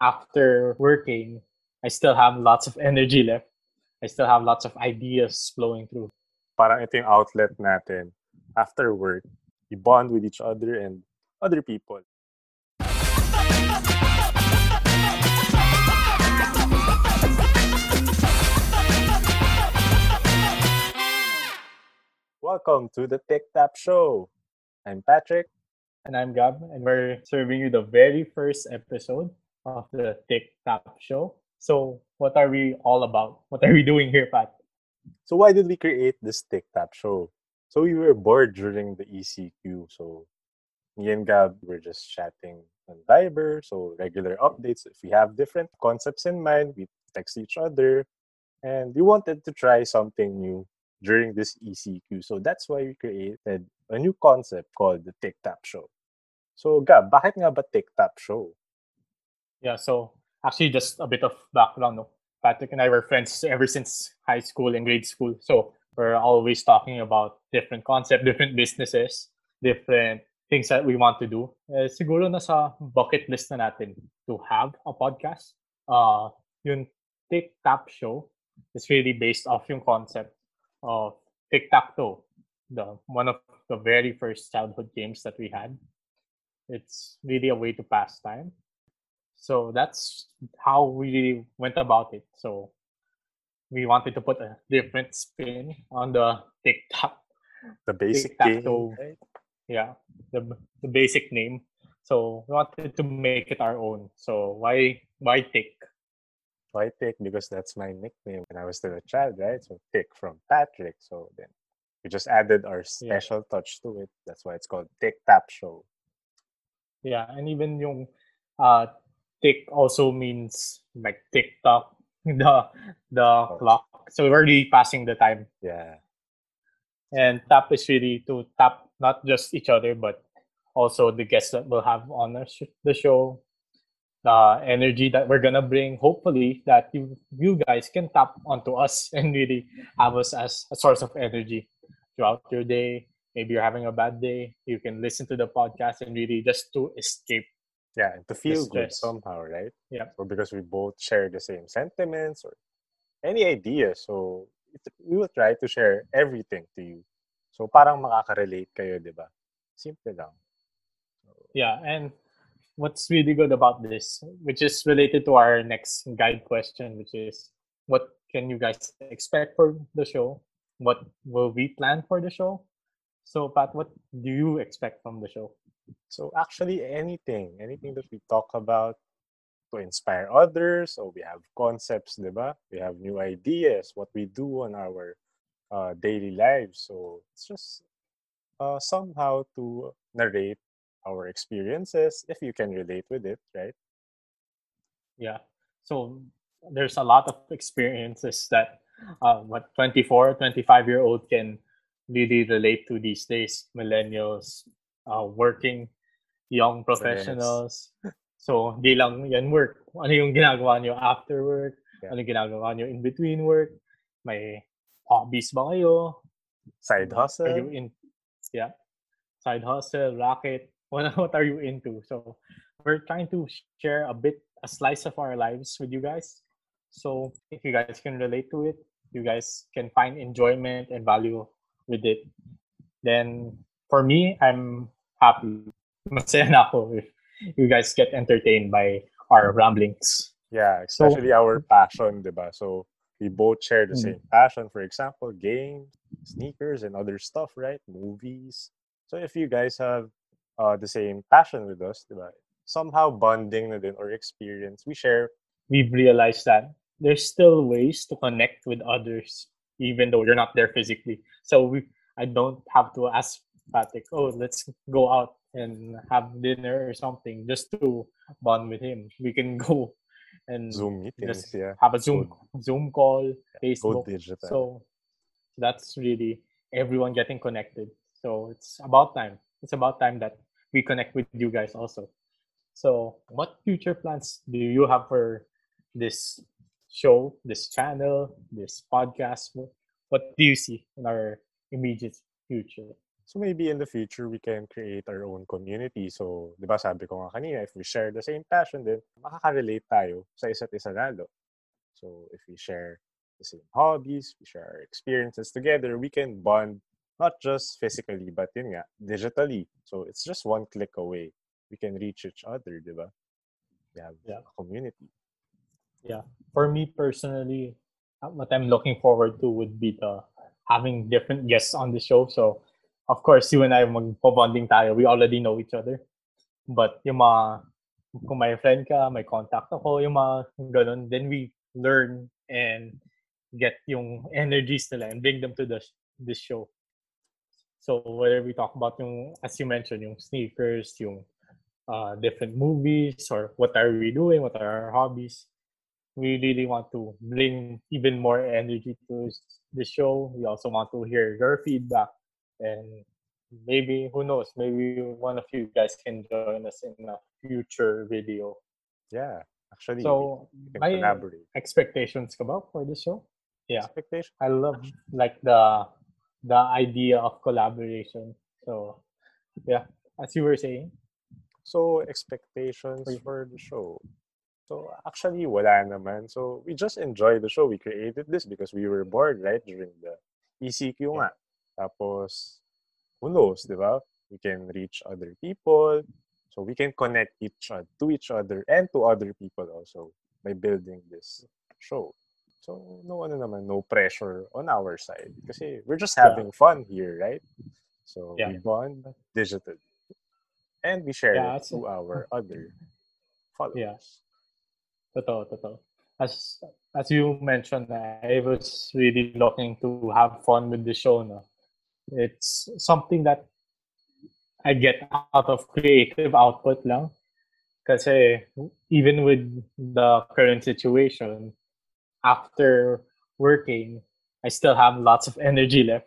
after working, I still have lots of energy left. I still have lots of ideas flowing through. Parang ito yung outlet natin. After work, we bond with each other and other people. Welcome to the Tech Tap Show. I'm Patrick. And I'm Gab, and we're serving you the very first episode of the Tech Tap Show. So, what are we all about? What are we doing here, Pat? So, why did we create this Tech Tap Show? So, we were bored during the ECQ. So, me and Gab were just chatting on Viber. So, regular updates. If we have different concepts in mind, we text each other. And we wanted to try something new during this ECQ. So that's why we created a new concept called the Tic Tap Show. So Gab, bakit nga ba Tic Tap Show? Yeah, so actually just a bit of background. No? Patrick and I were friends ever since high school and grade school. So we're always talking about different concepts, different businesses, different things that we want to do. Eh, siguro nasa bucket list na natin to have a podcast. Uh, yung Tic Tap Show is really based off yung concept of tic tac toe, the one of the very first childhood games that we had. It's really a way to pass time. So that's how we went about it. So we wanted to put a different spin on the tic tac. The basic game, right? Yeah, the the basic name. So we wanted to make it our own. So why why tic? Why Tick? Because that's my nickname when I was still a child, right? So Tick from Patrick. So then we just added our special yeah. touch to it. That's why it's called Tick Tap Show. Yeah, and even yung uh, tick also means like tick tock, the the oh. clock. So we're really passing the time. Yeah. And tap is really to tap not just each other but also the guests that we'll have on the show the energy that we're gonna bring hopefully that you you guys can tap onto us and really have us as a source of energy throughout your day maybe you're having a bad day you can listen to the podcast and really just to escape yeah to feel good somehow right? Yeah. Or because we both share the same sentiments or any ideas so we will try to share everything to you. So parang makaka-relate kayo di ba? Simple lang. Yeah and what's really good about this, which is related to our next guide question, which is what can you guys expect for the show? What will we plan for the show? So, Pat, what do you expect from the show? So, actually, anything, anything that we talk about to inspire others. So, we have concepts, diba? We have new ideas, what we do on our uh, daily lives. So, it's just uh, somehow to narrate our experiences if you can relate with it, right? Yeah. So there's a lot of experiences that uh, what 24, 25 year old can really relate to these days. Millennials, uh, working, young professionals. Yes. So, di lang yan work. Ano yung ginagawa nyo after work? Yeah. Ano yung ginagawa nyo in between work? May hobbies ba kayo? Side hustle? Are you in, yeah. Side hustle, racket, what, what are you into so we're trying to share a bit a slice of our lives with you guys so if you guys can relate to it you guys can find enjoyment and value with it then for me i'm happy masaya na ako if you guys get entertained by our ramblings yeah especially so, our passion diba so we both share the mm-hmm. same passion for example games sneakers and other stuff right movies so if you guys have uh, the same passion with us, diba? Somehow bonding na din or experience we share. We've realized that there's still ways to connect with others even though you're not there physically. So we I don't have to ask Patrick, oh, let's go out and have dinner or something just to bond with him. We can go and Zoom meetings, just yeah. have a Zoom go, Zoom call, Facebook. So that's really everyone getting connected. So it's about time. It's about time that we connect with you guys also. So, what future plans do you have for this show, this channel, this podcast? What do you see in our immediate future? So maybe in the future, we can create our own community. So, di ba sabi ko nga kanina, if we share the same passion, then makaka-relate tayo sa isa't isa lalo. So, if we share the same hobbies, we share our experiences together, we can bond not just physically, but yun nga, digitally. So, it's just one click away. We can reach each other, di ba? We have Yeah. a community. Yeah. For me personally, what I'm looking forward to would be the having different guests on the show. So, of course, you and I magpo-bonding tayo. We already know each other. But yung mga, kung may friend ka, may contact ako, yung mga ganun, then we learn and get yung energies nila and bring them to the this show. So whether we talk about yung, as you mentioned, yung sneakers, yung uh, different movies, or what are we doing, what are our hobbies, we really want to bring even more energy to the show. We also want to hear your feedback and maybe who knows maybe one of you guys can join us in a future video Yeah. Actually, so my collaborate. expectations ba for the show yeah. Expectation. i love like the the idea of collaboration so yeah as you were saying So, expectations For for the show. So, actually, wala naman. So, we just enjoy the show. We created this because we were bored, right? During the ECQ nga. Tapos, who knows, di ba? We can reach other people. So, we can connect each other to each other and to other people also by building this show. So, no ano naman, no pressure on our side. Kasi we're just Yeah. having fun here, right? So, Yeah. we bond digitally. And we share Yeah, it to our other followers. Totoo, totoo. As as you mentioned, I was really looking to have fun with the show. No? It's something that I get out of creative output lang. Kasi even with the current situation, after working, I still have lots of energy left.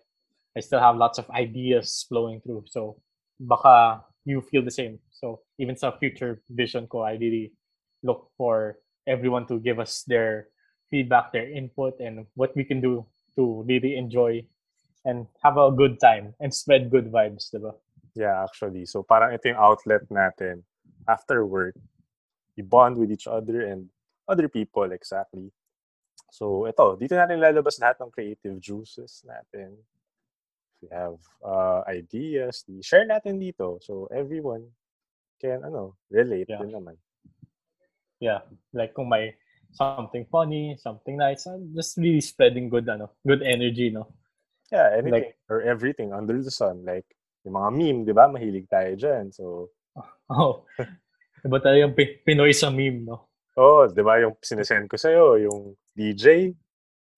I still have lots of ideas flowing through. So baka you feel the same. So even sa future vision ko, I really look for everyone to give us their feedback, their input, and what we can do to really enjoy and have a good time and spread good vibes, diba? Yeah, actually. So parang ito yung outlet natin. After work, we bond with each other and other people, exactly. So ito, dito natin lalabas lahat ng creative juices natin. We have uh, ideas, di share natin dito. So everyone can ano, relate Yeah. din naman. Yeah, like kung may something funny, something nice, and just really spreading good, ano, good energy, no? Yeah, anything Like- or everything under the sun. Like, yung mga meme, di ba? Mahilig tayo dyan. So, Oh, iba tayo yung Pi- Pinoy sa meme, no? oh, di ba yung sinesend ko sa'yo, yung DJ,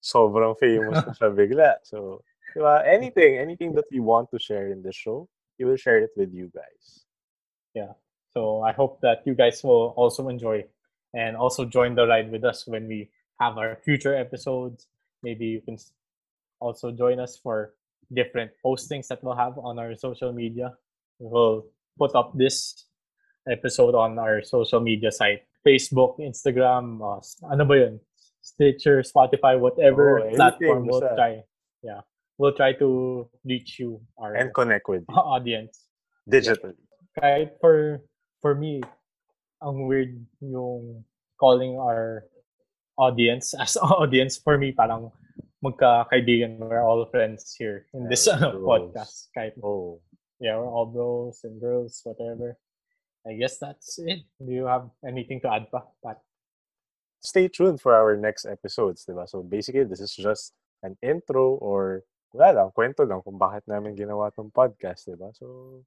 sobrang famous na siya bigla. So, di ba? Anything, anything that we want to share in the show, we will share it with you guys. Yeah. So I hope that you guys will also enjoy and also join the ride with us when we have our future episodes. Maybe you can also join us for different postings that we'll have on our social media. We'll put up this episode on our social media site. Facebook, Instagram, uh, ano ba yun? Stitcher, Spotify, whatever Oh, platform we'll try. Yeah. We'll try to reach you, our And connect with you audience digitally. kahit for for me ang weird yung calling our audience as audience for me parang magkakaibigan we're all friends here in this bros. Uh, podcast kahit Oh, yeah we're all bros and girls whatever I guess that's it do you have anything to add pa Pat? stay tuned for our next episodes, di ba? So, basically, this is just an intro or wala lang, kwento lang kung bakit namin ginawa tong podcast, di ba? So,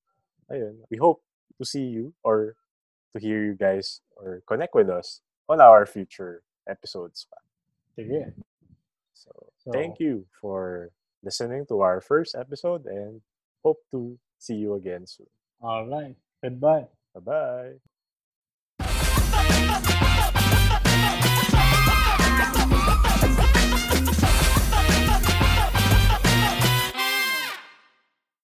ayun. We hope to see you or to hear you guys or connect with us on our future episodes. Pa. sige So, So- thank you for listening to our first episode and hope to see you again soon. all right goodbye Bye-bye.